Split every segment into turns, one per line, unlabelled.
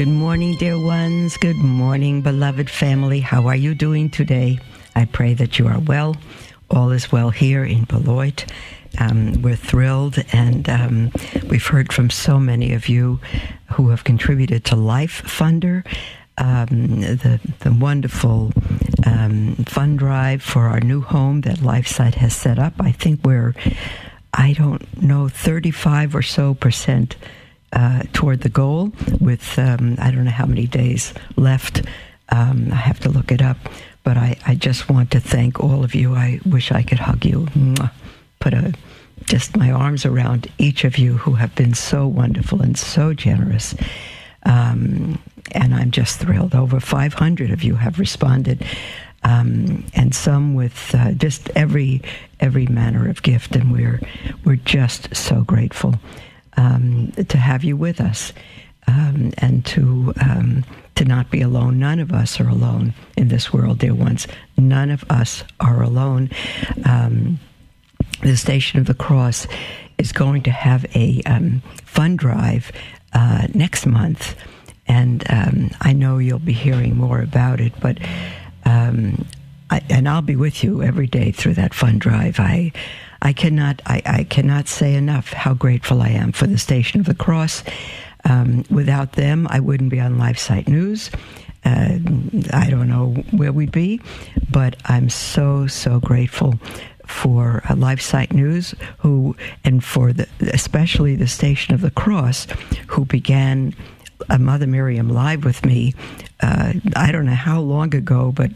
Good morning, dear ones. Good morning, beloved family. How are you doing today? I pray that you are well. All is well here in Beloit. Um, we're thrilled, and um, we've heard from so many of you who have contributed to LifeFunder. Um, the, the wonderful um, fund drive for our new home that LifeSite has set up. I think we're, I don't know, 35 or so percent uh, toward the goal with um, I don't know how many days left. Um, I have to look it up, but I, I just want to thank all of you. I wish I could hug you, put a just my arms around each of you who have been so wonderful and so generous. Um, and I'm just thrilled. Over 500 of you have responded, um, and some with uh, just every every manner of gift, and we're we're just so grateful um, to have you with us um, and to um, to not be alone. None of us are alone in this world, dear ones. None of us are alone. Um, the Station of the Cross is going to have a um, fund drive uh, next month, and um, I know you'll be hearing more about it, but. I, and I'll be with you every day through that fund drive. I I cannot I, I cannot say enough how grateful I am for the Station of the Cross. Um, without them, I wouldn't be on LifeSite News. Uh, I don't know where we'd be, but I'm so so grateful for uh, LifeSite News, who and for the especially the Station of the Cross, who began a Mother Miriam live with me. Uh, I don't know how long ago, but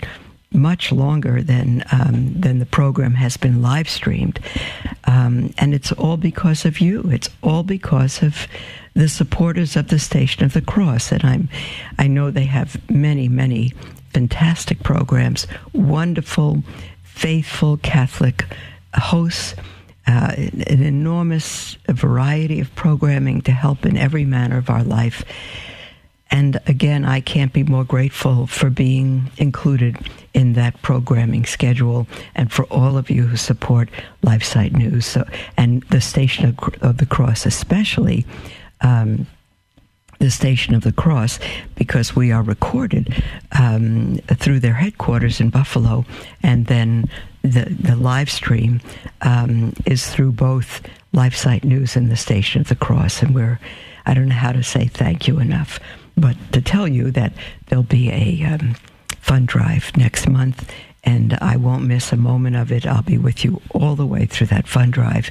much longer than um, than the program has been live streamed, um, and it's all because of you. It's all because of the supporters of the Station of the Cross, and I'm I know they have many many fantastic programs, wonderful, faithful Catholic hosts. Uh, an enormous variety of programming to help in every manner of our life. And again, I can't be more grateful for being included in that programming schedule and for all of you who support LifeSite News so, and the Station of, the Cross, especially. Um, the Station of the Cross because we are recorded um, through their headquarters in Buffalo, and then the the live stream um, is through both LifeSite News and the Station of the Cross, and we're I don't know how to say thank you enough, but to tell you that there'll be a um, fund drive next month, and I won't miss a moment of it. I'll be with you all the way through that fund drive,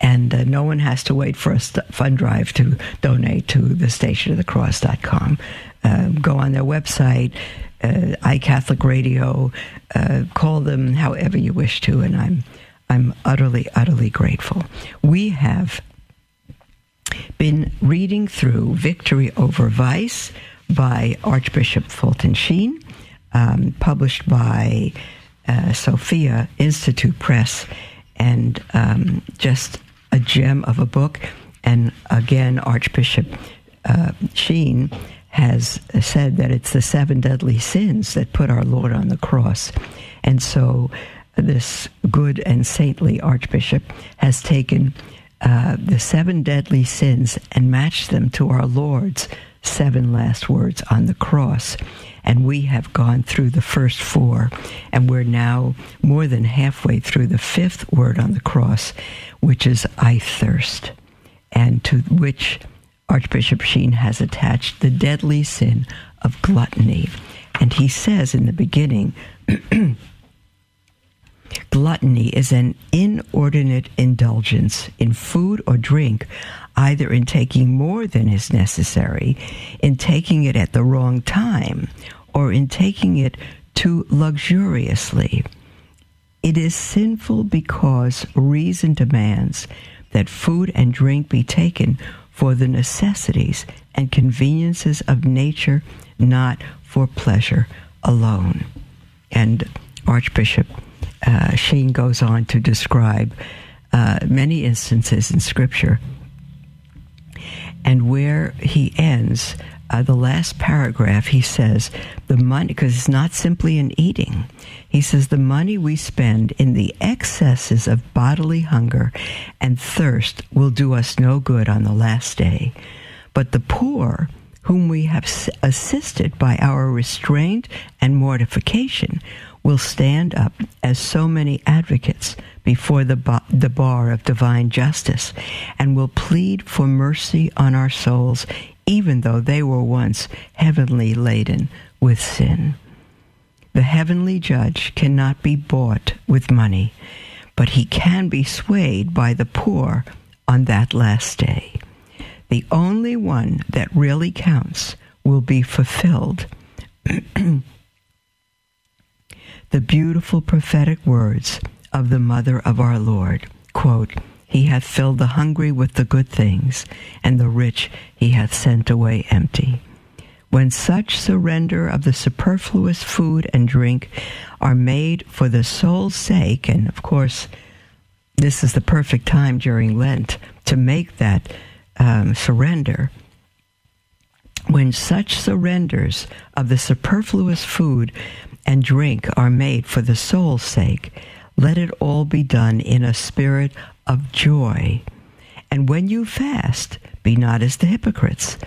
and uh, no one has to wait for a st- fund drive to donate to the stationofthecross.com. Uh, go on their website, uh, iCatholic Radio, uh, call them however you wish to, and I'm I'm utterly utterly grateful. We have been reading through Victory Over Vice by Archbishop Fulton Sheen um, published by uh, Sophia Institute Press, and um, just a gem of a book. And again, Archbishop uh, Sheen has said that it's the seven deadly sins that put our Lord on the cross. And so this good and saintly Archbishop has taken uh, the seven deadly sins and matched them to our Lord's seven last words on the cross. And we have gone through the first four, and we're now more than halfway through the fifth word on the cross, which is I thirst, and to which Archbishop Sheen has attached the deadly sin of gluttony. And he says in the beginning, Gluttony is an inordinate indulgence in food or drink, either in taking more than is necessary, in taking it at the wrong time, or in taking it too luxuriously. It is sinful because reason demands that food and drink be taken for the necessities and conveniences of nature, not for pleasure alone. And Archbishop uh, Sheen goes on to describe uh, many instances in Scripture. And where he ends, uh, the last paragraph, he says, the money, because it's not simply in eating. He says, the money we spend in the excesses of bodily hunger and thirst will do us no good on the last day. But the poor, whom we have assisted by our restraint and mortification, will stand up as so many advocates before the, bar, the bar of divine justice and will plead for mercy on our souls, even though they were once heavenly laden with sin. The heavenly judge cannot be bought with money, but he can be swayed by the poor on that last day. The only one that really counts will be fulfilled the beautiful prophetic words of the mother of our Lord. Quote, He hath filled the hungry with the good things, and the rich he hath sent away empty. When such surrender of the superfluous food and drink are made for the soul's sake, and of course, this is the perfect time during Lent to make that um, surrender. When such surrenders of the superfluous food and drink are made for the soul's sake, let it all be done in a spirit of joy. And when you fast, be not as the hypocrites.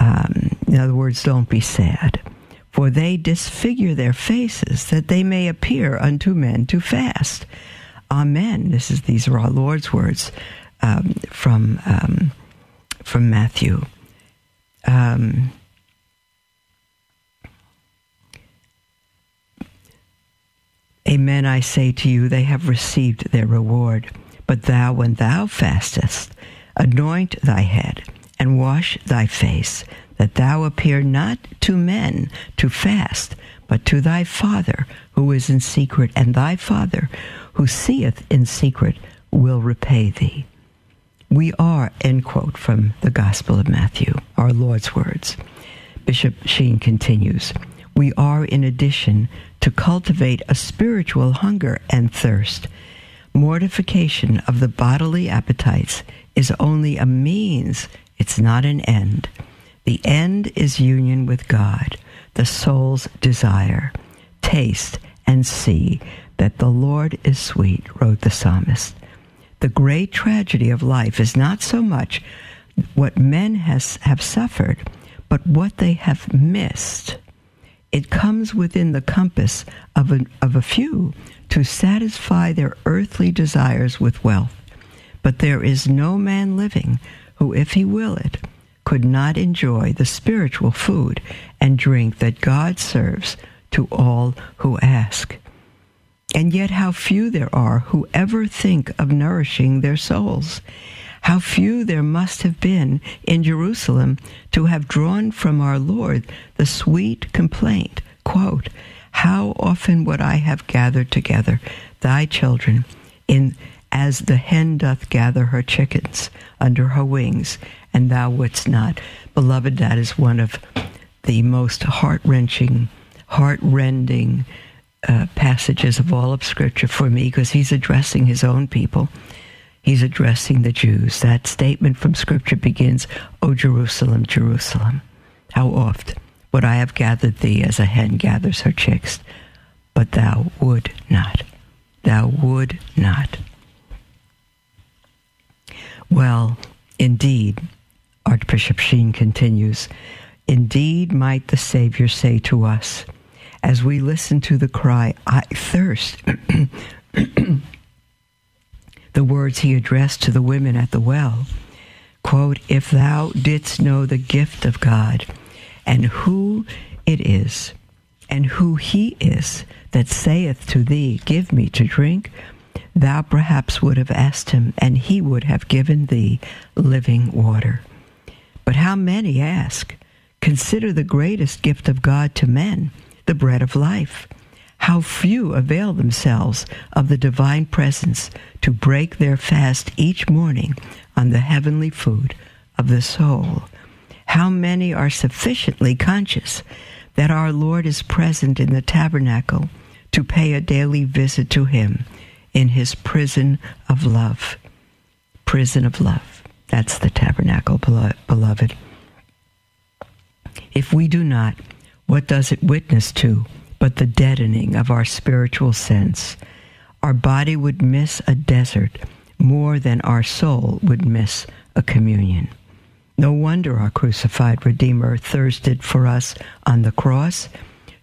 Um, in other words, don't be sad, for they disfigure their faces that they may appear unto men to fast. Amen. This is these are our Lord's words um, from um, from Matthew. Um, Amen, I say to you, they have received their reward. But thou, when thou fastest, anoint thy head and wash thy face, that thou appear not to men to fast, but to thy Father who is in secret, and thy Father who seeth in secret will repay thee. We are, end quote from the Gospel of Matthew, our Lord's words. Bishop Sheen continues, we are, in addition, to cultivate a spiritual hunger and thirst. Mortification of the bodily appetites is only a means, it's not an end. The end is union with God, the soul's desire. Taste and see that the Lord is sweet, wrote the psalmist. The great tragedy of life is not so much what men has, have suffered, but what they have missed it comes within the compass of a, of a few to satisfy their earthly desires with wealth. But there is no man living who, if he will it, could not enjoy the spiritual food and drink that God serves to all who ask. And yet, how few there are who ever think of nourishing their souls. How few there must have been in Jerusalem to have drawn from our Lord the sweet complaint, quote, How often would I have gathered together thy children in as the hen doth gather her chickens under her wings, and thou wouldst not. Beloved, that is one of the most heart wrenching, heart rending uh, passages of all of Scripture for me because he's addressing his own people he's addressing the Jews. That statement from Scripture begins, O Jerusalem, Jerusalem, how oft would I have gathered thee as a hen gathers her chicks, but thou would not. Thou would not. Well, indeed, Archbishop Sheen continues, indeed might the Savior say to us, as we listen to the cry, I thirst. the words he addressed to the women at the well. Quote, If thou didst know the gift of God and who it is, and who he is that saith to thee, Give me to drink, thou perhaps would have asked him, and he would have given thee living water. But how many ask? Consider the greatest gift of God to men, the bread of life how few avail themselves of the divine presence to break their fast each morning on the heavenly food of the soul. How many are sufficiently conscious that our Lord is present in the tabernacle to pay a daily visit to Him in His prison of love? Prison of love. That's the tabernacle, beloved. If we do not, what does it witness to but the deadening of our spiritual sense? Our body would miss a desert more than our soul would miss a communion. No wonder our crucified Redeemer thirsted for us on the cross,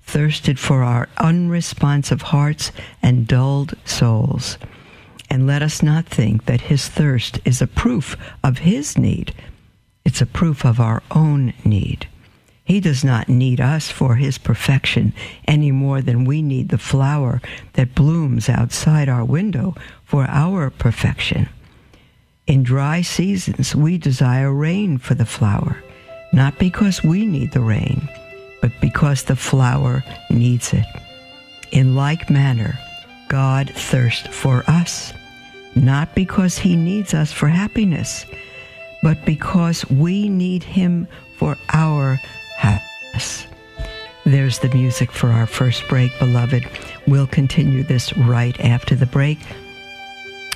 thirsted for our unresponsive hearts and dulled souls. And let us not think that his thirst is a proof of his need. It's a proof of our own need. He does not need us for his perfection any more than we need the flower that blooms outside our window for our perfection. In dry seasons, we desire rain for the flower, not because we need the rain, but because the flower needs it. In like manner, God thirsts for us, not because he needs us for happiness, but because we need him for our happiness. There's the music for our first break, beloved. We'll continue this right after the break.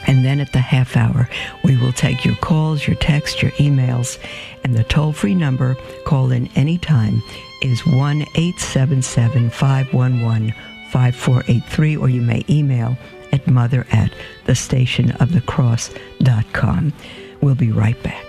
And then at the half hour, we will take your calls, your texts, your emails, and the toll free number, call in anytime, is 1 877 511 5483, or you may email at mother at the stationofthecross.com. We'll be right back.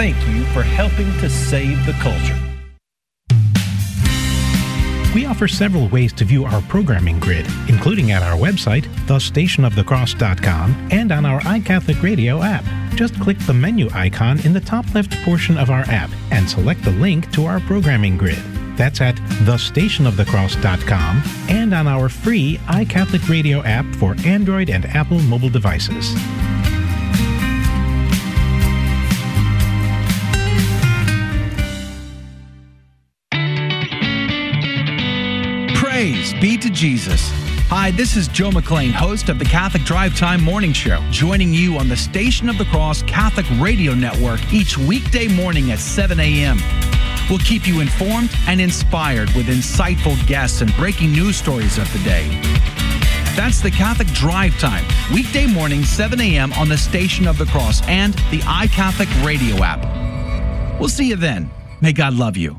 thank you for helping to save the culture.
We offer several ways to view our programming grid, including at our website, thestationofthecross.com, and on our iCatholic Radio app. Just click the menu icon in the top left portion of our app and select the link to our programming grid. That's at thestationofthecross.com and on our free iCatholic Radio app for Android and Apple mobile devices.
Praise be to Jesus. Hi, this is Joe McClane, host of the Catholic Drive Time Morning Show, joining you on the Station of the Cross Catholic Radio Network each weekday morning at 7 a.m. We'll keep you informed and inspired with insightful guests and breaking news stories of the day. That's the Catholic Drive Time, weekday morning, 7 a.m. on the Station of the Cross and the iCatholic Radio app. We'll see you then. May God love you.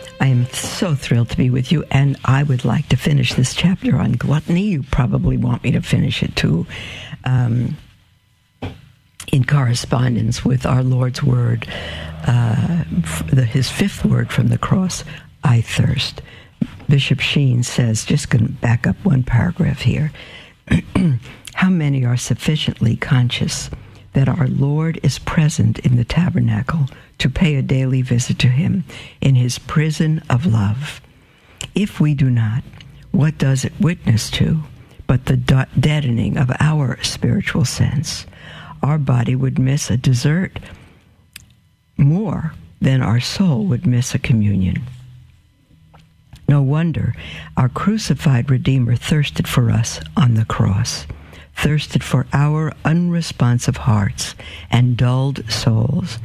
I am so thrilled to be with you, and I would like to finish this chapter on gluttony. You probably want me to finish it too. Um, in correspondence with our Lord's word, uh, the, his fifth word from the cross, I thirst. Bishop Sheen says, just going to back up one paragraph here. How many are sufficiently conscious that our Lord is present in the tabernacle to pay a daily visit to him in his prison of love. If we do not, what does it witness to but the deadening of our spiritual sense? Our body would miss a dessert more than our soul would miss a communion. No wonder our crucified Redeemer thirsted for us on the cross thirsted for our unresponsive hearts and dulled souls.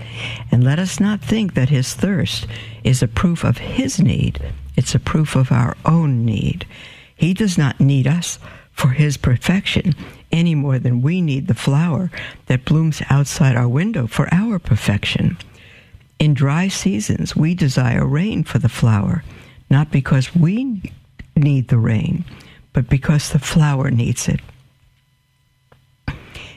And let us not think that his thirst is a proof of his need, it's a proof of our own need. He does not need us for his perfection any more than we need the flower that blooms outside our window for our perfection. In dry seasons, we desire rain for the flower, not because we need the rain, but because the flower needs it.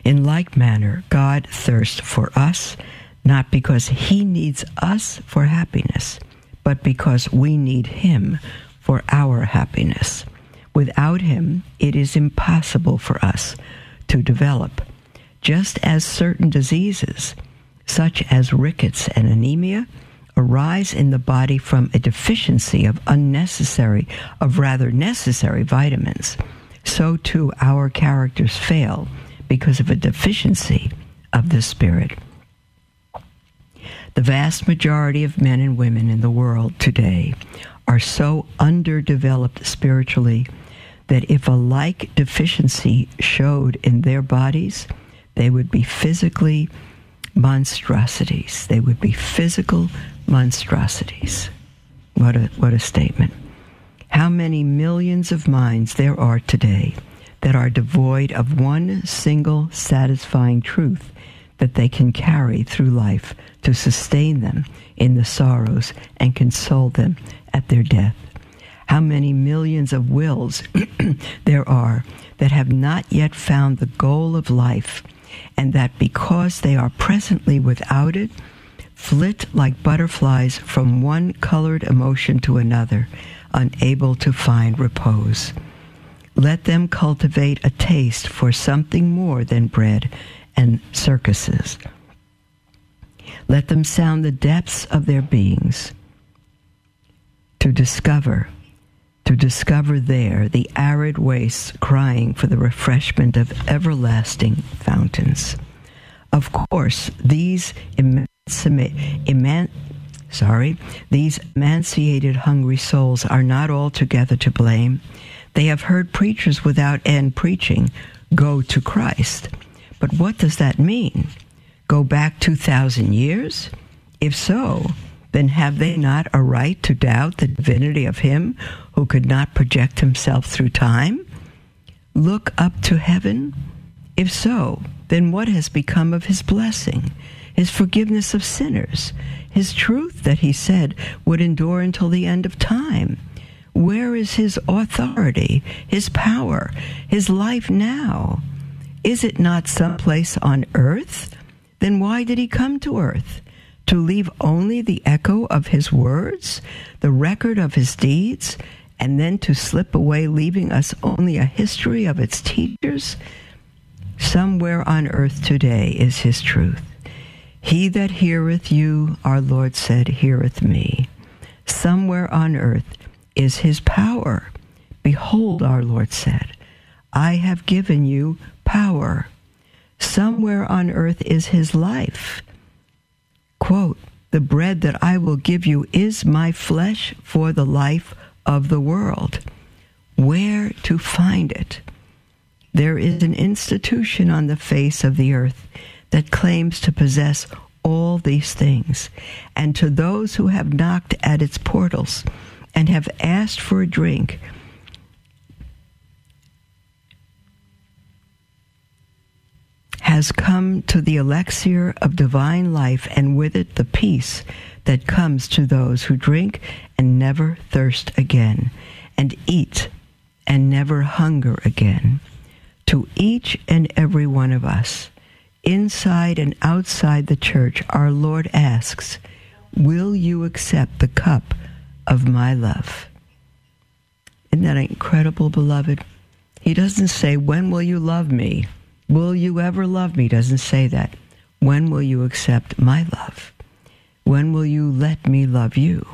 In like manner, God thirsts for us, not because he needs us for happiness, but because we need him for our happiness. Without him, it is impossible for us to develop. Just as certain diseases, such as rickets and anemia, arise in the body from a deficiency of unnecessary, of rather necessary vitamins, so too our characters fail because of a deficiency of the Spirit. The vast majority of men and women in the world today are so underdeveloped spiritually that if a like deficiency showed in their bodies, they would be physically monstrosities. They would be physical monstrosities. What a, what a statement. How many millions of minds there are today that are devoid of one single satisfying truth that they can carry through life to sustain them in the sorrows and console them at their death. How many millions of wills there are that have not yet found the goal of life, and that because they are presently without it, flit like butterflies from one colored emotion to another, unable to find repose. Let them cultivate a taste for something more than bread and circuses. Let them sound the depths of their beings to discover, to discover there the arid wastes crying for the refreshment of everlasting fountains. Of course, these eman- sorry, these emancipated hungry souls are not altogether to blame. They have heard preachers without end preaching, go to Christ. But what does that mean? Go back 2,000 years? If so, then have they not a right to doubt the divinity of him who could not project himself through time? Look up to heaven? If so, then what has become of his blessing, his forgiveness of sinners, his truth that he said would endure until the end of time? Where is his authority, his power, his life now? Is it not someplace on earth? Then why did he come to earth? To leave only the echo of his words, the record of his deeds, and then to slip away, leaving us only a history of its teachers? Somewhere on earth today is his truth. He that heareth you, our Lord said, heareth me. Somewhere on earth is his power. Behold, our Lord said, I have given you power. Somewhere on earth is his life. Quote, the bread that I will give you is my flesh for the life of the world. Where to find it? There is an institution on the face of the earth that claims to possess all these things, and to those who have knocked at its portals, and have asked for a drink, has come to the elixir of divine life, and with it the peace that comes to those who drink and never thirst again, and eat and never hunger again. To each and every one of us, inside and outside the church, our Lord asks, Will you accept the cup of my love. Isn't that incredible, beloved? He doesn't say, When will you love me? Will you ever love me? Doesn't say that. When will you accept my love? When will you let me love you?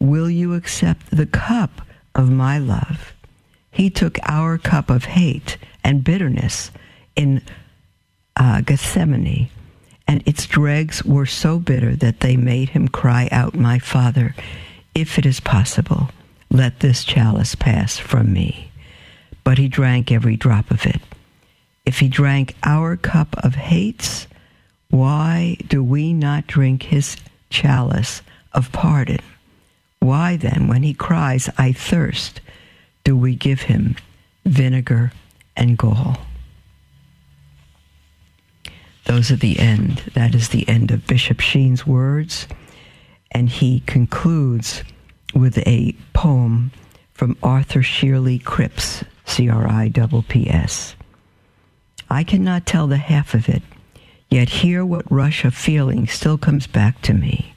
Will you accept the cup of my love? He took our cup of hate and bitterness in uh, Gethsemane, and its dregs were so bitter that they made him cry out, My Father, if it is possible, let this chalice pass from me. But he drank every drop of it. If he drank our cup of hates, why do we not drink his chalice of pardon? Why then, when he cries, I thirst, do we give him vinegar and gall? Those are the end. That is the end of Bishop Sheen's words. And he concludes with a poem from Arthur Shirley Cripps, C R I P P S. I cannot tell the half of it, yet hear what rush of feeling still comes back to me.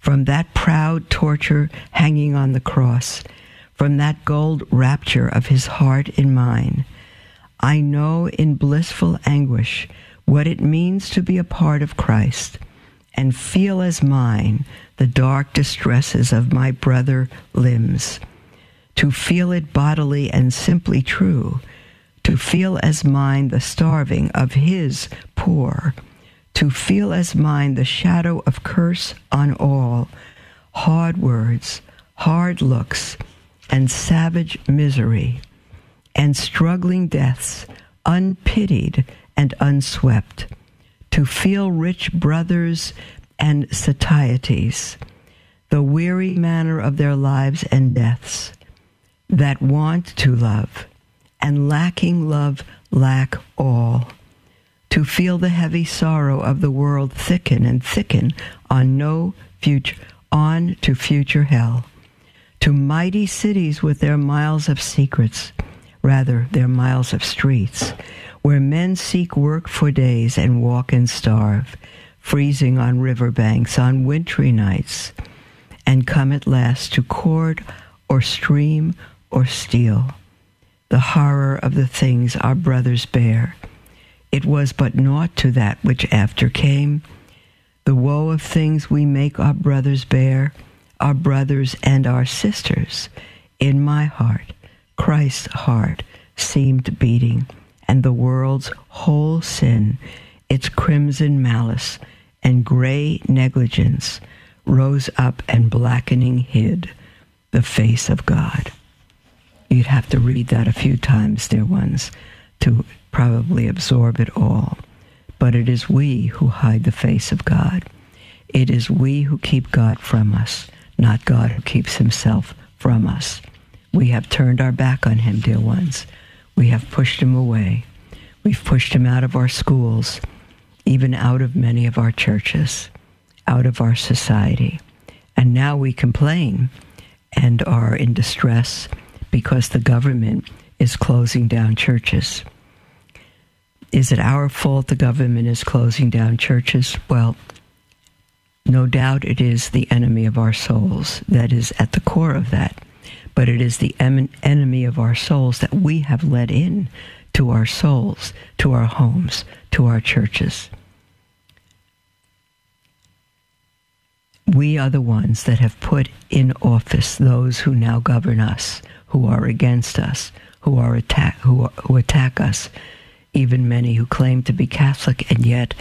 From that proud torture hanging on the cross, from that gold rapture of his heart in mine, I know in blissful anguish what it means to be a part of Christ and feel as mine the dark distresses of my brother limbs, to feel it bodily and simply true, to feel as mine the starving of his poor, to feel as mine the shadow of curse on all, hard words, hard looks, and savage misery, and struggling deaths, unpitied and unswept, to feel rich brothers and satieties, the weary manner of their lives and deaths, that want to love, and lacking love lack all, to feel the heavy sorrow of the world thicken and thicken on no future on to future hell, to mighty cities with their miles of secrets, rather their miles of streets, where men seek work for days and walk and starve, freezing on river banks on wintry nights, and come at last to cord or stream or steel. The horror of the things our brothers bear. It was but naught to that which after came. The woe of things we make our brothers bear, our brothers and our sisters. In my heart, Christ's heart seemed beating and the world's whole sin, its crimson malice and gray negligence, rose up and blackening hid the face of God. You'd have to read that a few times, dear ones, to probably absorb it all. But it is we who hide the face of God. It is we who keep God from us, not God who keeps himself from us. We have turned our back on him, dear ones. We have pushed him away. We've pushed him out of our schools, even out of many of our churches, out of our society. And now we complain and are in distress because the government is closing down churches. Is it our fault the government is closing down churches? Well, no doubt it is the enemy of our souls that is at the core of that but it is the em- enemy of our souls that we have let in to our souls, to our homes, to our churches. We are the ones that have put in office those who now govern us, who are against us, who are attack who, who attack us, even many who claim to be Catholic and yet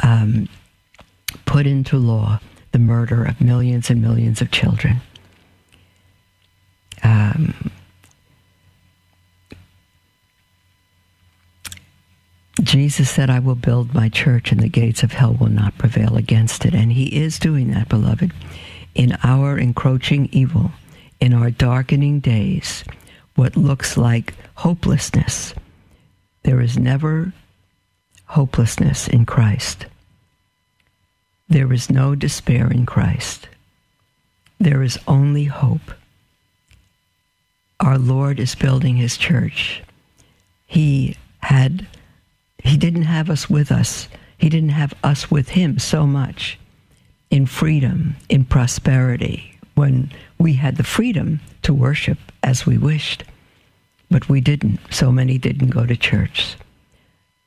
um, put into law the murder of millions and millions of children um, Jesus said, I will build my church and the gates of hell will not prevail against it. And he is doing that, beloved. In our encroaching evil, in our darkening days, what looks like hopelessness, there is never hopelessness in Christ. There is no despair in Christ. There is only hope our Lord is building his church. He had he didn't have us with us. He didn't have us with him so much in freedom, in prosperity, when we had the freedom to worship as we wished. But we didn't. So many didn't go to church.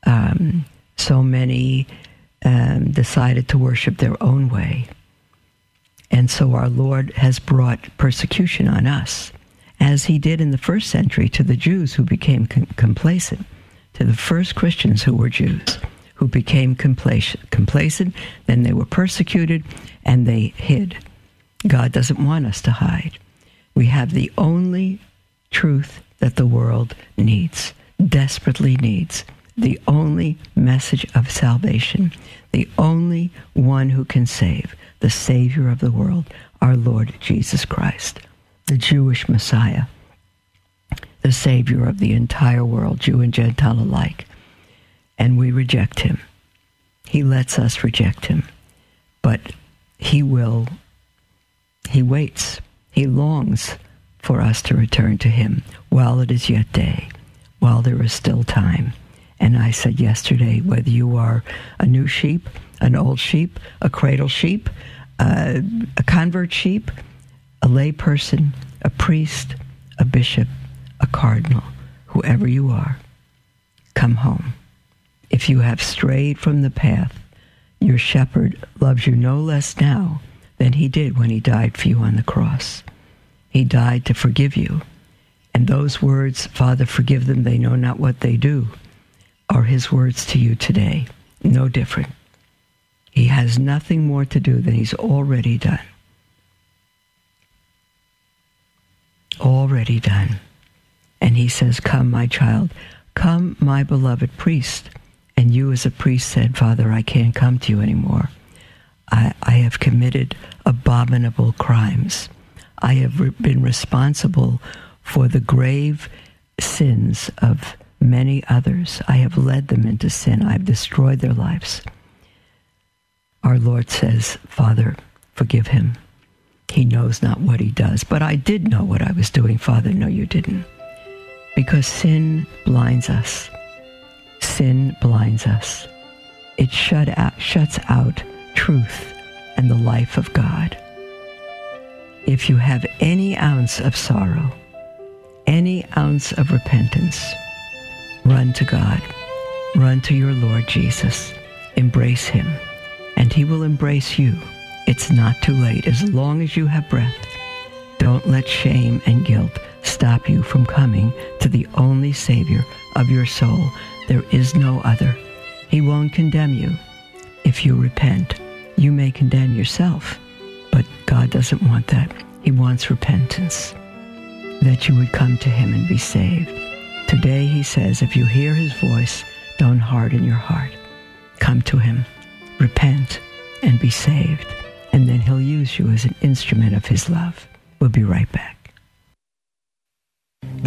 Um, so many um, decided to worship their own way. And so our Lord has brought persecution on us, as he did in the first century to the Jews who became com- complacent, to the first Christians who were Jews, who became complacent, then they were persecuted, and they hid. God doesn't want us to hide. We have the only truth that the world needs, desperately needs, the only message of salvation, the only one who can save, the Savior of the world, our Lord Jesus Christ, the Jewish Messiah, the Savior of the entire world, Jew and Gentile alike. And we reject him. He lets us reject him. But he will, he waits, he longs for us to return to him while it is yet day, while there is still time. And I said yesterday, whether you are a new sheep, an old sheep, a cradle sheep, uh, a convert sheep, a lay person, a priest, a bishop, a cardinal, whoever you are, come home. If you have strayed from the path, your shepherd loves you no less now than he did when he died for you on the cross. He died to forgive you. And those words, Father, forgive them, they know not what they do, are his words to you today. No different. He has nothing more to do than he's already done. Already done. And he says, Come, my child, come, my beloved priest. And you, as a priest, said, Father, I can't come to you anymore. I, I have committed abominable crimes. I have re- been responsible for the grave sins of many others. I have led them into sin. I have destroyed their lives. Our Lord says, Father, forgive him. He knows not what he does. But I did know what I was doing, Father. No, you didn't. Because sin blinds us. Sin blinds us. It shut out, shuts out truth and the life of God. If you have any ounce of sorrow, any ounce of repentance, run to God. Run to your Lord Jesus. Embrace him, and he will embrace you. It's not too late. As long as you have breath, don't let shame and guilt stop you from coming to the only Savior of your soul. There is no other. He won't condemn you. If you repent, you may condemn yourself, but God doesn't want that. He wants repentance, that you would come to Him and be saved. Today, He says, if you hear His voice, don't harden your heart. Come to Him, repent, and be saved, and then He'll use you as an instrument of His love. We'll be right back.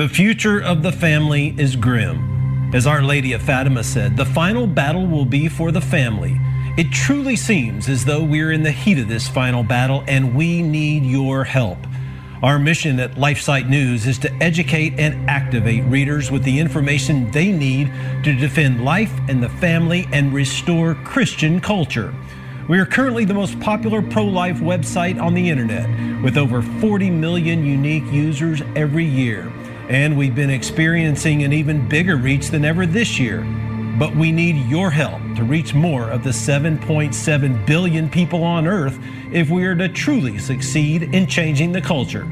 The future of the family is grim. As Our Lady of Fatima said, the final battle will be for the family. It truly seems as though we're in the heat of this final battle and we need your help. Our mission at LifeSite News is to educate and activate readers with the information they need to defend life and the family and restore Christian culture. We are currently the most popular pro life website on the internet with over 40 million unique users every year. And we've been experiencing an even bigger reach than ever this year. But we need your help to reach more of the 7.7 billion people on Earth if we are to truly succeed in changing the culture.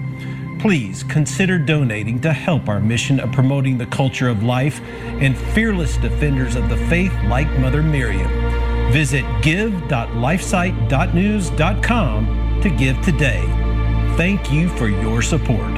Please consider donating to help our mission of promoting the culture of life and fearless defenders of the faith like Mother Miriam. Visit give.lifesitenews.com to give today. Thank you for your support.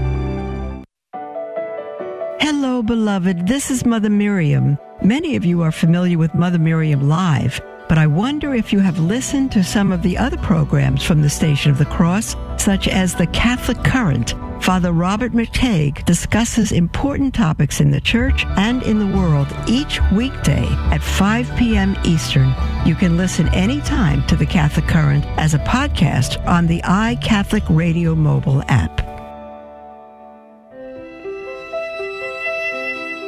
Hello, beloved. This is Mother Miriam. Many of you are familiar with Mother Miriam Live, but I wonder if you have listened to some of the other programs from the Station of the Cross, such as the Catholic Current Father Robert McTeigue discusses important topics in the church and in the world each weekday at 5 p.m. Eastern. You can listen anytime to the Catholic Current as a podcast on the iCatholic Radio mobile app.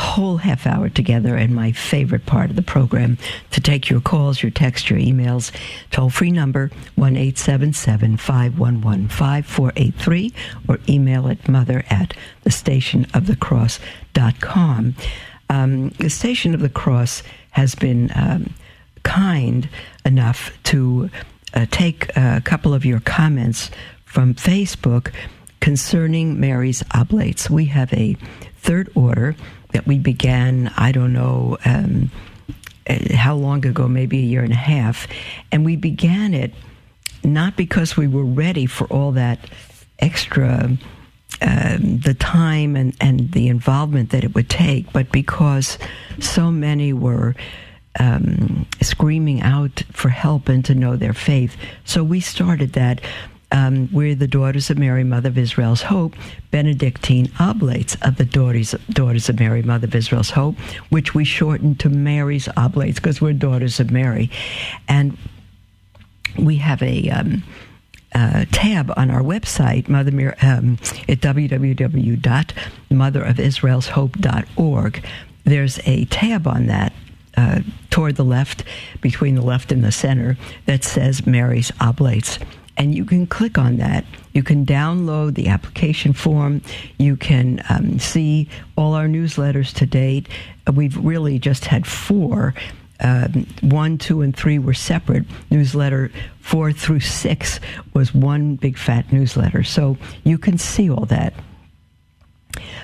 whole half hour together and my favorite part of the program to take your calls, your texts, your emails. Toll free number 1 877 511 5483 or email at mother at the station of the cross.com. Um, the Station of the Cross has been um, kind enough to uh, take a couple of your comments from Facebook concerning Mary's Oblates. We have a third order that we began, I don't know um, how long ago, maybe a year and a half. And we began it not because we were ready for all that extra. Um, the time and, and the involvement that it would take, but because so many were um, screaming out for help and to know their faith. So we started that um, we're the Daughters of Mary, Mother of Israel's Hope, Benedictine Oblates of the Daughters, Daughters of Mary, Mother of Israel's Hope, which we shortened to Mary's Oblates because we're Daughters of Mary. And we have a. Um, uh, tab on our website, Mother Mir- um, at www.motherofisraelshope.org. There's a tab on that uh, toward the left, between the left and the center, that says Mary's Oblates and you can click on that. You can download the application form. You can um, see all our newsletters to date. We've really just had four. Um, one, two, and three were separate. Newsletter four through six was one big fat newsletter. So you can see all that.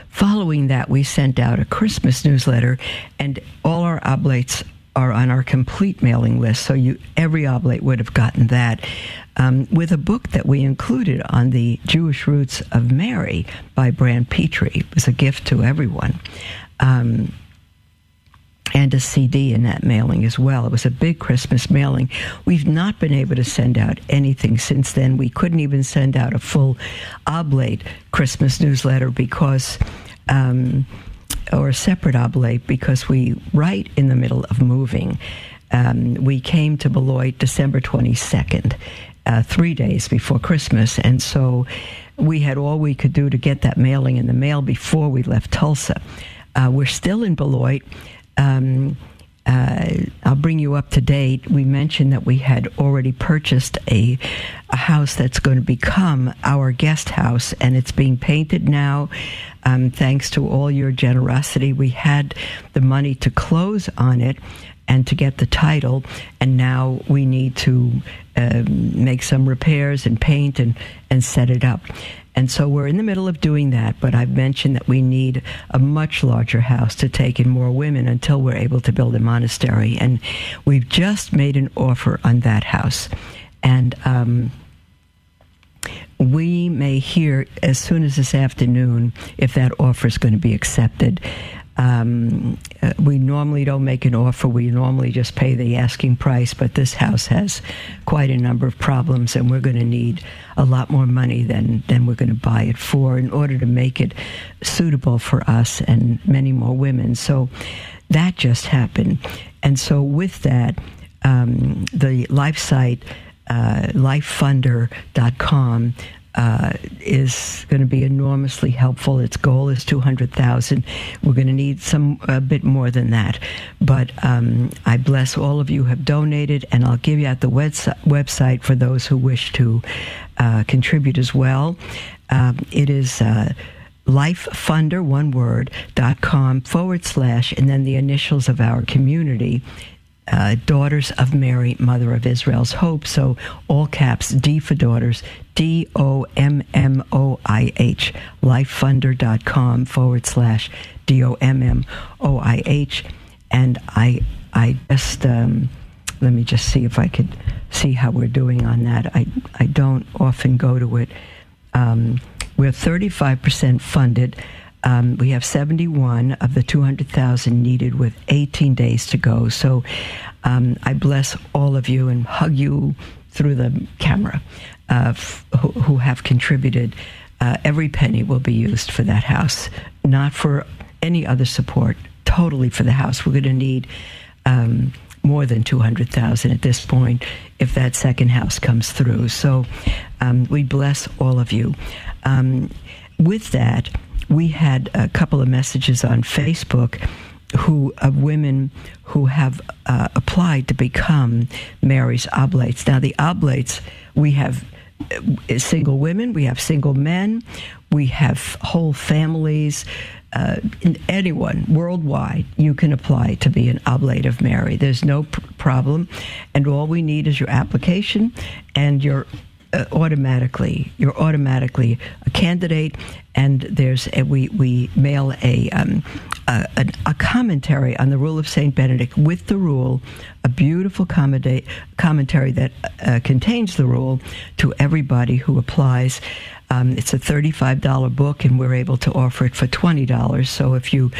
Following that, we sent out a Christmas newsletter, and all our oblates are on our complete mailing list. So you every oblate would have gotten that. Um, with a book that we included on the Jewish roots of Mary by Brant Pitre. It was a gift to everyone. Um, and a CD in that mailing as well. It was a big Christmas mailing. We've not been able to send out anything since then. We couldn't even send out a full oblate Christmas newsletter because. Um, or a separate oblate because we right in the middle of moving. Um, we came to Beloit December 22nd, uh, three days before Christmas, and so we had all we could do to get that mailing in the mail before we left Tulsa. Uh, we're still in Beloit. Um, uh, I'll bring you up to date. We mentioned that we had already purchased a, a house that's going to become our guest house, and it's being painted now. Um, thanks to all your generosity, we had the money to close on it and to get the title, and now we need to uh, make some repairs and paint and, and set it up. And so we're in the middle of doing that, but I've mentioned that we need a much larger house to take in more women until we're able to build a monastery. And we've just made an offer on that house. And um, we may hear as soon as this afternoon if that offer is going to be accepted. Um, uh, we normally don't make an offer. We normally just pay the asking price, but this house has quite a number of problems, and we're going to need a lot more money than, than we're going to buy it for in order to make it suitable for us and many more women. So that just happened. And so, with that, um, the life site, uh, lifefunder.com, uh, is going to be enormously helpful. Its goal is 200,000. We're going to need some a bit more than that. But um, I bless all of you who have donated, and I'll give you at the website for those who wish to uh, contribute as well. Um, it is. Uh, lifefunder, one word, dot com forward slash, and then the initials of our community, uh, Daughters of Mary, Mother of Israel's Hope. So all caps D for daughters, D O M M O I H, lifefunder.com forward slash D O M M O I H. And I, I just, um, let me just see if I could see how we're doing on that. I, I don't often go to it. Um, we're 35% funded. Um, we have 71 of the 200,000 needed with 18 days to go. So um, I bless all of you and hug you through the camera uh, f- who, have contributed. Uh, every penny will be used for that house, not for any other support, totally for the house. We're going to need um, more than 200,000 at this point if that second house comes through. So um, we bless all of you. Um, with that, we had a couple of messages on Facebook who of women who have uh, applied to become Mary's oblates. Now, the oblates we have uh, single women, we have single men, we have whole families. Uh, anyone worldwide, you can apply to be an oblate of Mary. There's no pr- problem, and all we need is your application and your uh, automatically you're automatically a candidate and there's a, we we mail a, um, a, a commentary on the rule of Saint Benedict with the rule a beautiful commentary that uh, contains the rule to everybody who applies um, it's a $35 book, and we're able to offer it for $20. So if you,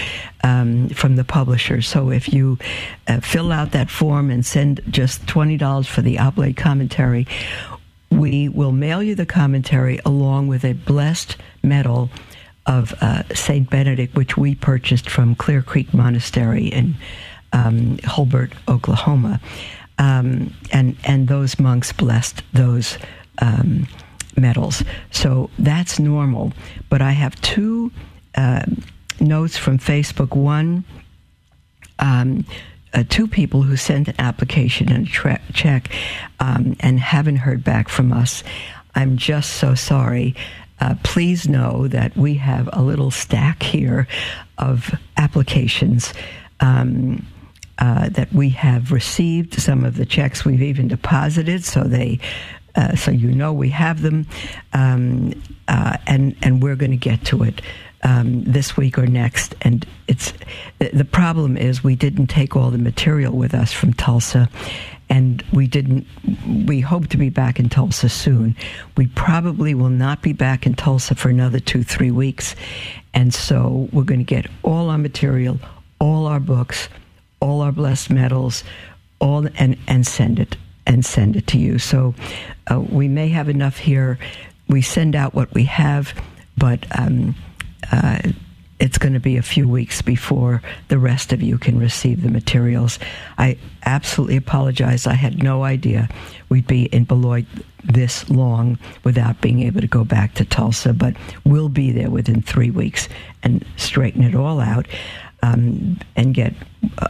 um, from the publisher, so if you uh, fill out that form and send just $20 for the oblate commentary, we will mail you the commentary along with a blessed medal of uh, Saint Benedict, which we purchased from Clear Creek Monastery in um, Hulbert, Oklahoma, um, and and those monks blessed those um, medals. So that's normal. But I have two uh, notes from Facebook. One. Um, uh, two people who sent an application and a tra- check um, and haven't heard back from us. I'm just so sorry. Uh, please know that we have a little stack here of applications. Um, uh, that we have received some of the checks we've even deposited, so they, uh, so you know we have them, um, uh, and and we're going to get to it um, this week or next. And it's the problem is we didn't take all the material with us from Tulsa, and we didn't. We hope to be back in Tulsa soon. We probably will not be back in Tulsa for another two three weeks, and so we're going to get all our material, all our books, all our blessed medals, all and and send it and send it to you. So uh, we may have enough here. We send out what we have, but. Um, uh, it's going to be a few weeks before the rest of you can receive the materials. I absolutely apologize. I had no idea we'd be in Beloit this long without being able to go back to Tulsa, but we'll be there within three weeks and straighten it all out um, and get. Uh,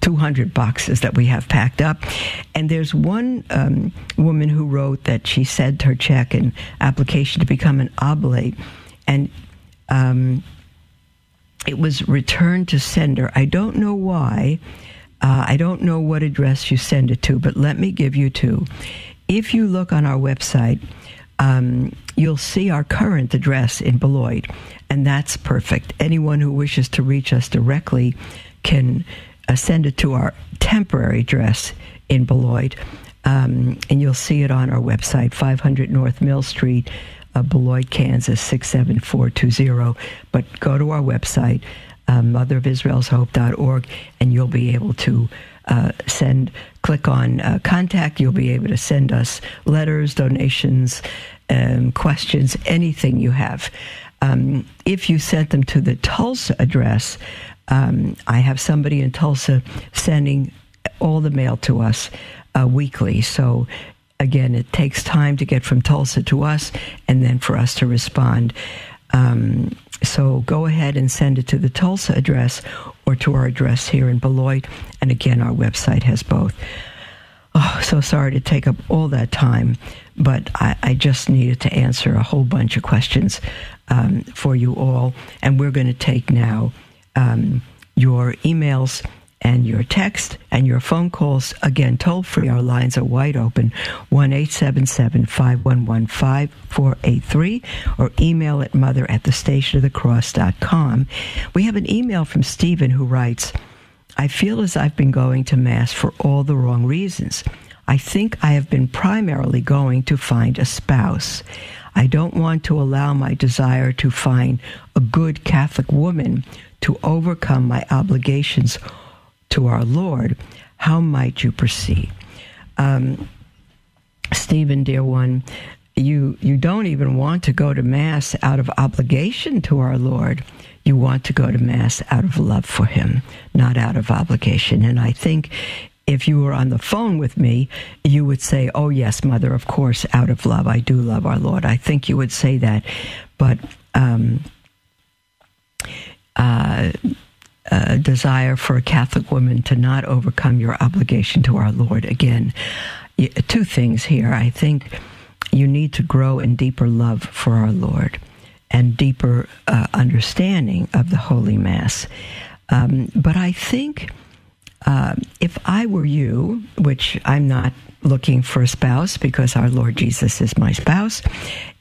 200 boxes that we have packed up. And there's one um, woman who wrote that she sent her check and application to become an oblate. And um, it was returned to sender. I don't know why. Uh, I don't know what address you send it to, but let me give you two. If you look on our website, um, you'll see our current address in Beloit, and that's perfect. Anyone who wishes to reach us directly can uh, send it to our temporary address in Beloit, um, and you'll see it on our website, 500 North Mill Street, uh, Beloit, Kansas 67420. But go to our website, uh, motherofisraelshope.org, and you'll be able to uh, send, click on uh, contact. You'll be able to send us letters, donations, um, questions, anything you have. Um, if you sent them to the Tulsa address, um, I have somebody in Tulsa sending all the mail to us uh, weekly. So again, it takes time to get from Tulsa to us and then for us to respond. Um, so go ahead and send it to the Tulsa address or to our address here in Beloit. And again, our website has both. Oh, so sorry to take up all that time, but I, I just needed to answer a whole bunch of questions um, for you all. And we're going to take now um, your emails and your text and your phone calls. Again, toll free. Our lines are wide open 1 877 511 5483 or email at mother at the station of the cross.com. We have an email from Stephen who writes, I feel as I've been going to Mass for all the wrong reasons. I think I have been primarily going to find a spouse. I don't want to allow my desire to find a good Catholic woman to overcome my obligations to our Lord. How might you proceed? Um, Stephen, dear one, you, you don't even want to go to Mass out of obligation to our Lord. You want to go to Mass out of love for Him, not out of obligation. And I think if you were on the phone with me, you would say, Oh, yes, Mother, of course, out of love. I do love our Lord. I think you would say that. But um, uh, desire for a Catholic woman to not overcome your obligation to our Lord. Again, two things here. I think you need to grow in deeper love for our Lord and deeper uh, understanding of the Holy Mass. Um, but I think uh, if I were you, which I'm not looking for a spouse because our Lord Jesus is my spouse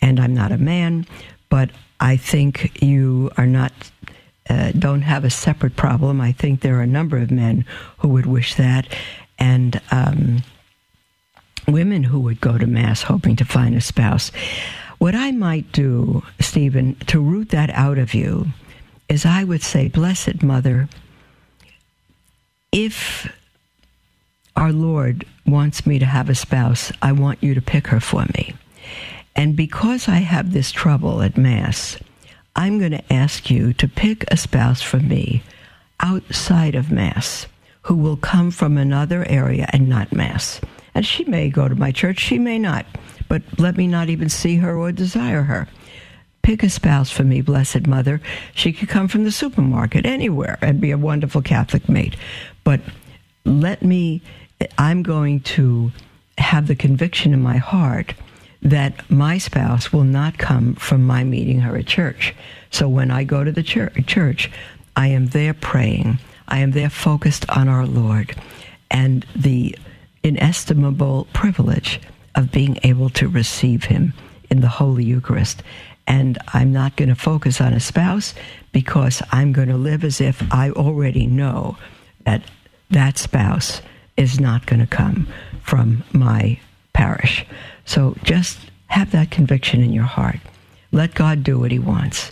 and I'm not a man, but I think you are not. Uh, don't have a separate problem. I think there are a number of men who would wish that, and um, women who would go to Mass hoping to find a spouse. What I might do, Stephen, to root that out of you, is I would say, Blessed Mother, if our Lord wants me to have a spouse, I want you to pick her for me. And because I have this trouble at Mass, I'm going to ask you to pick a spouse for me outside of Mass who will come from another area and not Mass. And she may go to my church, she may not, but let me not even see her or desire her. Pick a spouse for me, Blessed Mother. She could come from the supermarket, anywhere, and be a wonderful Catholic mate. But let me, I'm going to have the conviction in my heart that my spouse will not come from my meeting her at church. So when I go to the church, I am there praying. I am there focused on our Lord and the inestimable privilege of being able to receive Him in the Holy Eucharist. And I'm not going to focus on a spouse because I'm going to live as if I already know that that spouse is not going to come from my parish. So just have that conviction in your heart. Let God do what He wants.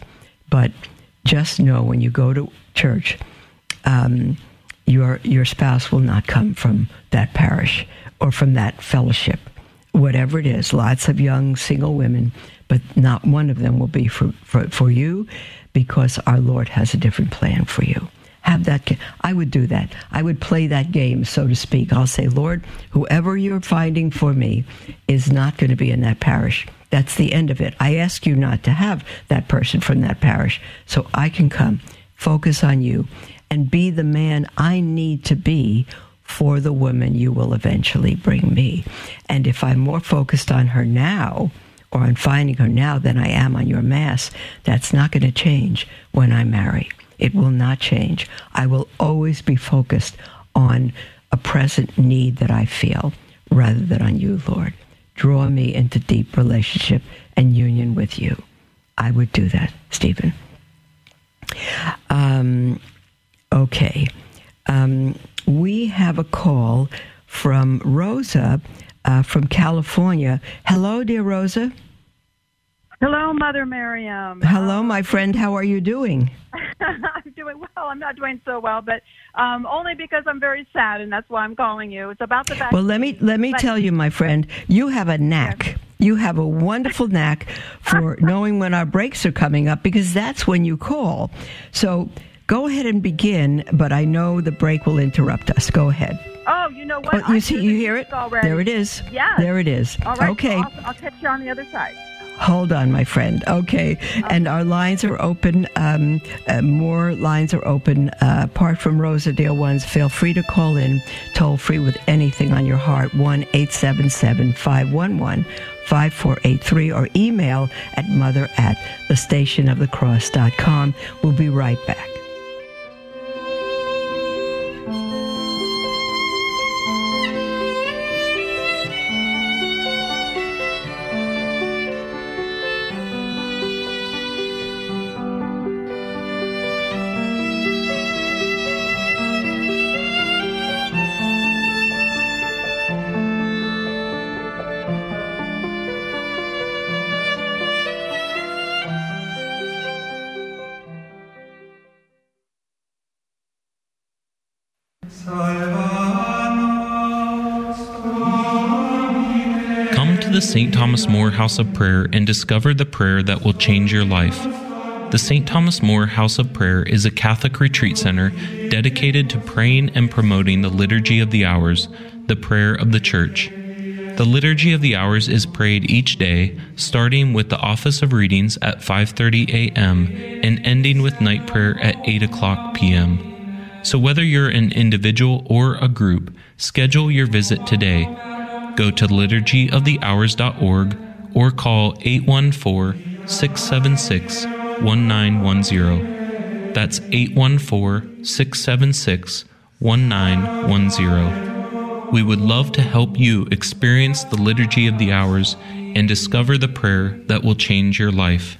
But just know when you go to church, um, your your spouse will not come from that parish or from that fellowship, whatever it is. Lots of young single women, but not one of them will be for, for, for you because our Lord has a different plan for you that. I would do that. I would play that game, so to speak. I'll say, Lord, whoever you're finding for me is not going to be in that parish. That's the end of it. I ask you not to have that person from that parish so I can come, focus on you, and be the man I need to be for the woman you will eventually bring me. And if I'm more focused on her now, or on finding her now than I am on your mass, that's not going to change when I marry. It will not change. I will always be focused on a present need that I feel rather than on you, Lord. Draw me into deep relationship and union with you. I would do that, Stephen. Um, okay. Um, we have a call from Rosa uh, from California. Hello, dear Rosa.
Hello, Mother Miriam.
Hello, my friend. How are you doing?
I'm doing well. I'm not doing so well, but um, only because I'm very sad, and that's why I'm calling you. It's about the vaccine.
Well, let me let me but, tell you, my friend. You have a knack. Yes. You have a wonderful knack for knowing when our breaks are coming up because that's when you call. So go ahead and begin, but I know the break will interrupt us. Go ahead.
Oh, you know what?
Oh, you see, you hear it?
Already.
There it is.
Yeah.
There it is.
All right.
Okay.
I'll, I'll catch you on the other side.
Hold on, my friend. Okay. And our lines are open. Um, uh, more lines are open. Uh, apart from Rosa Dear ones, feel free to call in toll free with anything on your heart. 1 877 511 5483 or email at mother at thestationofthecross.com. We'll be right back.
St. Thomas More House of Prayer and discover the prayer that will change your life. The St. Thomas More House of Prayer is a Catholic retreat center dedicated to praying and promoting the Liturgy of the Hours, the prayer of the Church. The Liturgy of the Hours is prayed each day, starting with the Office of Readings at 5:30 a.m. and ending with night prayer at 8 o'clock p.m. So whether you're an individual or a group, schedule your visit today. Go to liturgyofthehours.org or call 814 676 1910. That's 814 676 1910. We would love to help you experience the Liturgy of the Hours and discover the prayer that will change your life.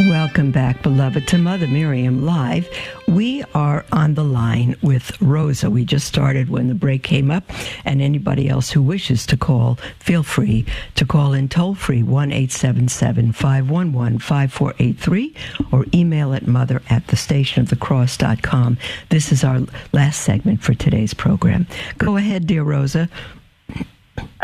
Welcome back, beloved, to Mother Miriam Live. We are on the line with Rosa. We just started when the break came up, and anybody else who wishes to call, feel free to call in toll free 1 877 511 5483 or email at mother at thestationofthecross.com. This is our last segment for today's program. Go ahead, dear Rosa.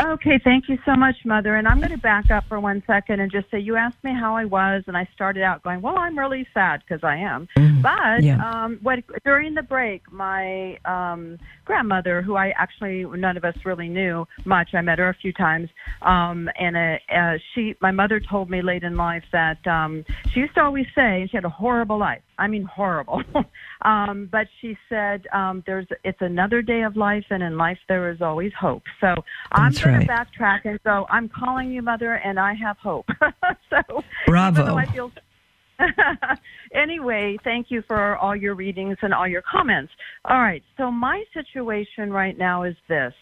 Okay, thank you so much, Mother. And I'm going to back up for one second and just say you asked me how I was, and I started out going, "Well, I'm really sad because I am." But
yeah.
um, what during the break, my um, grandmother, who I actually none of us really knew much, I met her a few times, um, and uh, uh, she, my mother, told me late in life that um, she used to always say she had a horrible life. I mean, horrible. um, but she said, um, "There's it's another day of life, and in life there is always hope." So I'm
That's
going
right.
to backtrack and go. I'm calling you, Mother, and I have hope. so
Bravo.
I feel anyway, thank you for all your readings and all your comments. All right, so my situation right now is this.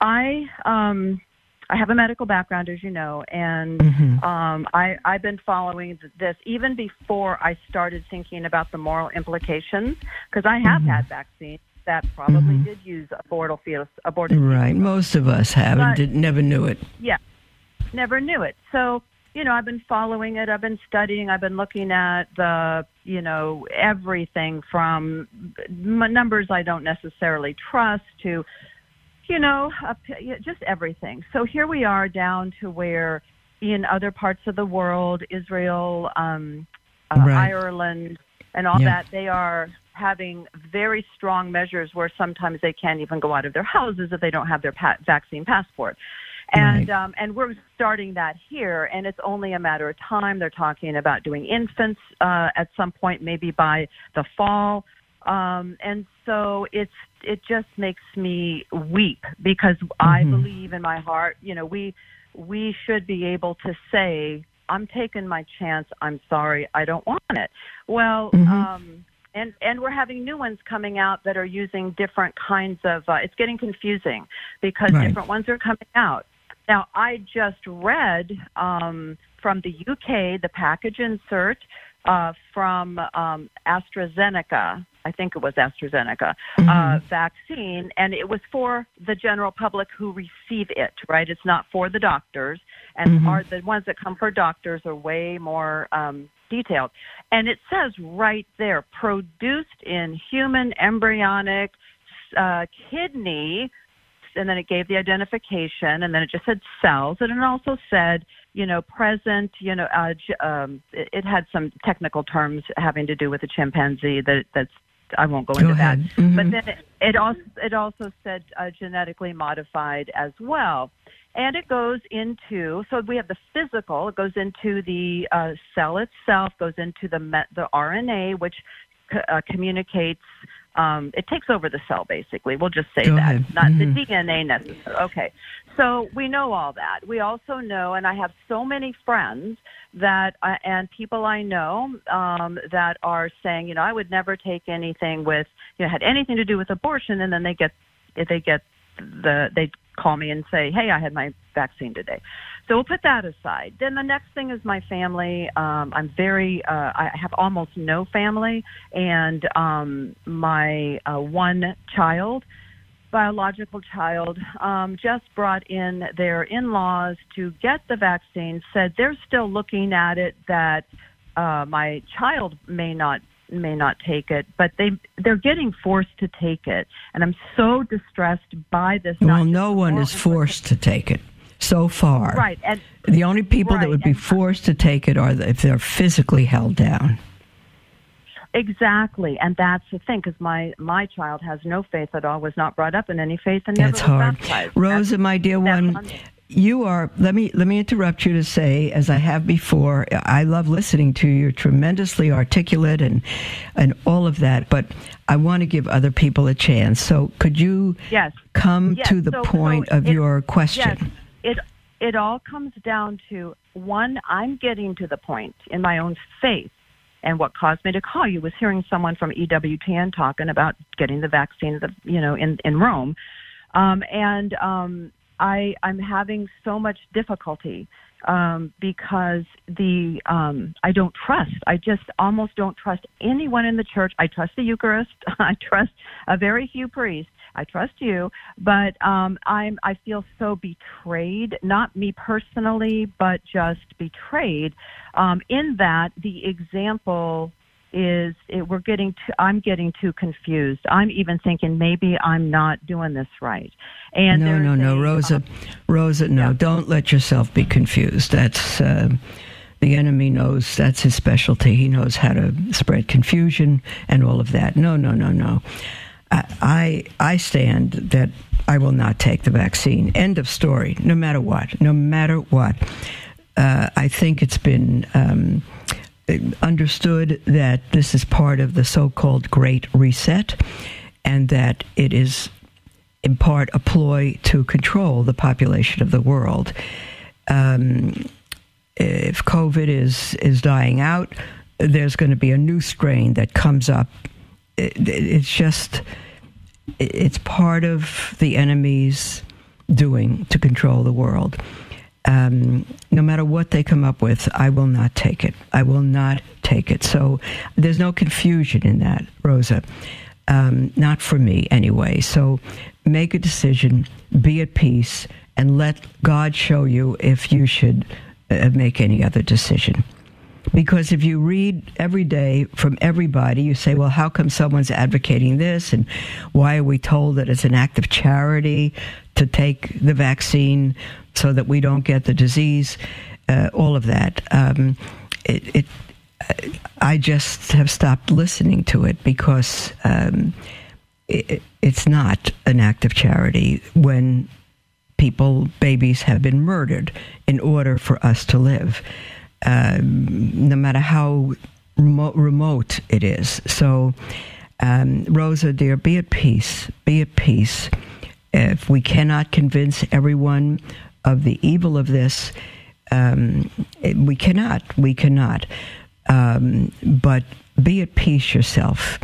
I um I have a medical background, as you know, and
Mhm.
um, I, I've been following this even before I started thinking about the moral implications, because I have
Mhm.
had vaccines that probably
Mhm.
did use abortal fetus, aborted
Right.
fetus.
Most of us have and did, never knew it.
Yeah, never knew it. So, you know, I've been following it. I've been studying. I've been looking at the, you know, everything from numbers I don't necessarily trust to, you know, just everything. So here we are down to where in other parts of the world, Israel, um, uh,
Right.
Ireland, and all
Yeah.
that, they are having very strong measures where sometimes they can't even go out of their houses if they don't have their pa- vaccine passport. And
Right.
um, and we're starting that here, and it's only a matter of time. They're talking about doing infants uh, at some point, maybe by the fall. Um, and so it's it just makes me weep because I
Mhm.
believe in my heart, you know, we we should be able to say, I'm taking my chance. I'm sorry, I don't want it. Well,
Mhm.
um, and and we're having new ones coming out that are using different kinds of. Uh, it's getting confusing because
Right.
different ones are coming out. Now, I just read um, from the UK the package insert uh, from um, AstraZeneca, I think it was AstraZeneca uh, vaccine, and it was for the general public who receive it. Right? It's not for the doctors, and are the ones that come for doctors are way more um, detailed. And it says right there, produced in human embryonic uh, kidney and then it gave the identification, and then it just said cells, and it also said, you know, present, you know, uh, um, it, it had some technical terms having to do with the chimpanzee that that's I won't go,
Go
into
ahead.
that.
Mhm.
But then it, it also it also said uh, genetically modified as well. And it goes into so we have the physical. It goes into the uh, cell itself. Goes into the the RNA, which c- uh, communicates. Um, it takes over the cell, basically. We'll just say
Go
that,
ahead.
not
Mhm.
the DNA necessarily. Okay, so we know all that. We also know, and I have so many friends that uh, and people I know um, that are saying, you know, I would never take anything with, you know, had anything to do with abortion, and then they get they get the they call me and say, hey, I had my vaccine today. So we'll put that aside. Then the next thing is my family. Um, I'm very, uh, I have almost no family, and um, my uh, one child, biological child, um, just brought in their in-laws to get the vaccine. Said they're still looking at it that uh, my child may not may not take it, but they they're getting forced to take it, and I'm so distressed by this.
Well, no one is forced to take it so far.
Right, and
The only people that would be forced to take it are the, if they're physically held down.
Exactly, and that's the thing because my my child has no faith at all. Was not brought up in any faith, and never
That's hard.
baptized.
Rosa, my dear one,
on-
you are. Let me let me interrupt you to say, as I have before, I love listening to you. You're tremendously articulate and and all of that. But I want to give other people a chance. So could you
Yes.
come
Yes,
to the
so-
point
so
of
it-
your question?
Yes, it it all comes down to one. I'm getting to the point in my own faith, and what caused me to call you was hearing someone from EWTN talking about getting the vaccine, the you know, in in Rome, um, and um, I I'm having so much difficulty um, because the um, I don't trust. I just almost don't trust anyone in the church. I trust the Eucharist. I trust a very few priests. I trust you, but um, I'm I feel so betrayed. Not me personally, but just betrayed. Um, in that the example is it, we're getting to, I'm getting too confused. I'm even thinking maybe I'm not doing this right. And
no, no, no,
a,
Rosa,
uh,
Rosa, no,
yeah.
don't let yourself be confused. That's uh, the enemy knows that's his specialty. He knows how to spread confusion and all of that. No, no, no, no. I, I, stand that I will not take the vaccine. End of story. No matter what. No matter what. Uh, I think it's been. Um, understood that this is part of the so-called Great Reset, and that it is in part a ploy to control the population of the world. Um, if COVID is is dying out, there's going to be a new strain that comes up. It, it's just it's part of the enemy's doing to control the world. Um, no matter what they come up with, I will not take it. I will not take it. So there's no confusion in that, Rosa. Um, not for me, anyway. So make a decision, be at peace, and let God show you if you should uh, make any other decision. Because if you read every day from everybody, you say, well, how come someone's advocating this? And why are we told that it's an act of charity to take the vaccine so that we don't get the disease? Uh, all of that. Um, it, it, I just have stopped listening to it because um, it, it's not an act of charity when people, babies, have been murdered in order for us to live um, no matter how remote, remote it is. So, um, Rosa, dear, be at peace. Be at peace. If we cannot convince everyone of the evil of this, um, we cannot. We cannot. Um, but be at peace yourself.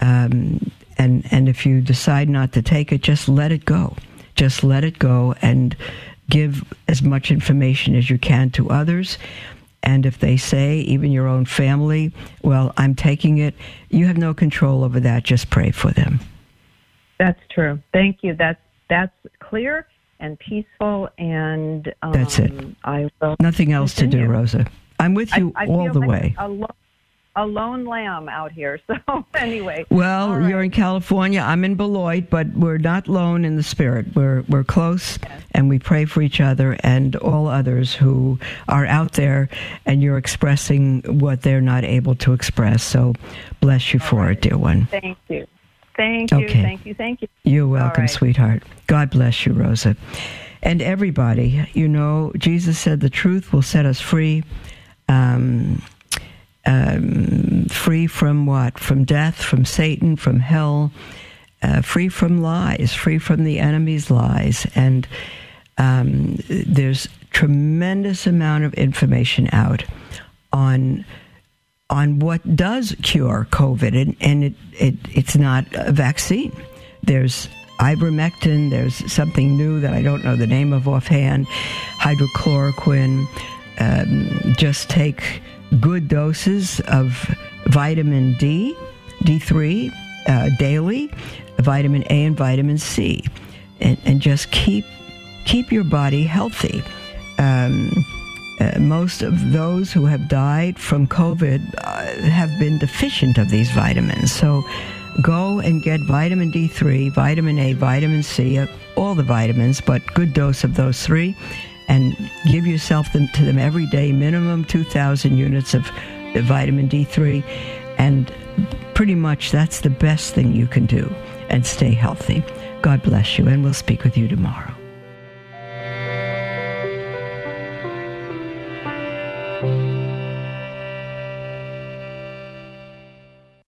Um, and and if you decide not to take it, just let it go. Just let it go and give as much information as you can to others And if they say, even your own family, well, I'm taking it, you have no control over that. Just pray for them.
That's true. Thank you. That's that's clear and peaceful, and um,
That's it.
I will.
Nothing else to do. Rosa. I'm with you
I, I
all the
like
way.
A, lo- a lone lamb out here. So anyway.
Well,
all right.
you're in California. I'm in Beloit, but we're not lone in the spirit. We're we're close, and we pray for each other and all others who are out there, and you're expressing what they're not able to express. So, bless you for it, dear one.
Thank you. Thank you.
Okay.
Thank you. Thank you.
You're welcome,
right.
sweetheart. God bless you, Rosa. And everybody, you know, Jesus said the truth will set us free. Um, um, free from what? From death, from Satan, from hell, uh, free from lies, free from the enemy's lies. And um, there's tremendous amount of information out on on what does cure COVID, and, and it, it it's not a vaccine. There's ivermectin. There's something new that I don't know the name of offhand. Hydrochloroquine. Um, just take good doses of vitamin D, D3 uh, daily, vitamin A and vitamin C, and, and just keep keep your body healthy. Um, uh, most of those who have died from COVID uh, have been deficient of these vitamins. So go and get vitamin D3, vitamin A, vitamin C, uh, all the vitamins, but good dose of those three, and give yourself them to them every day, minimum 2,000 units of vitamin D3. And pretty much that's the best thing you can do and stay healthy. God bless you, and we'll speak with you tomorrow.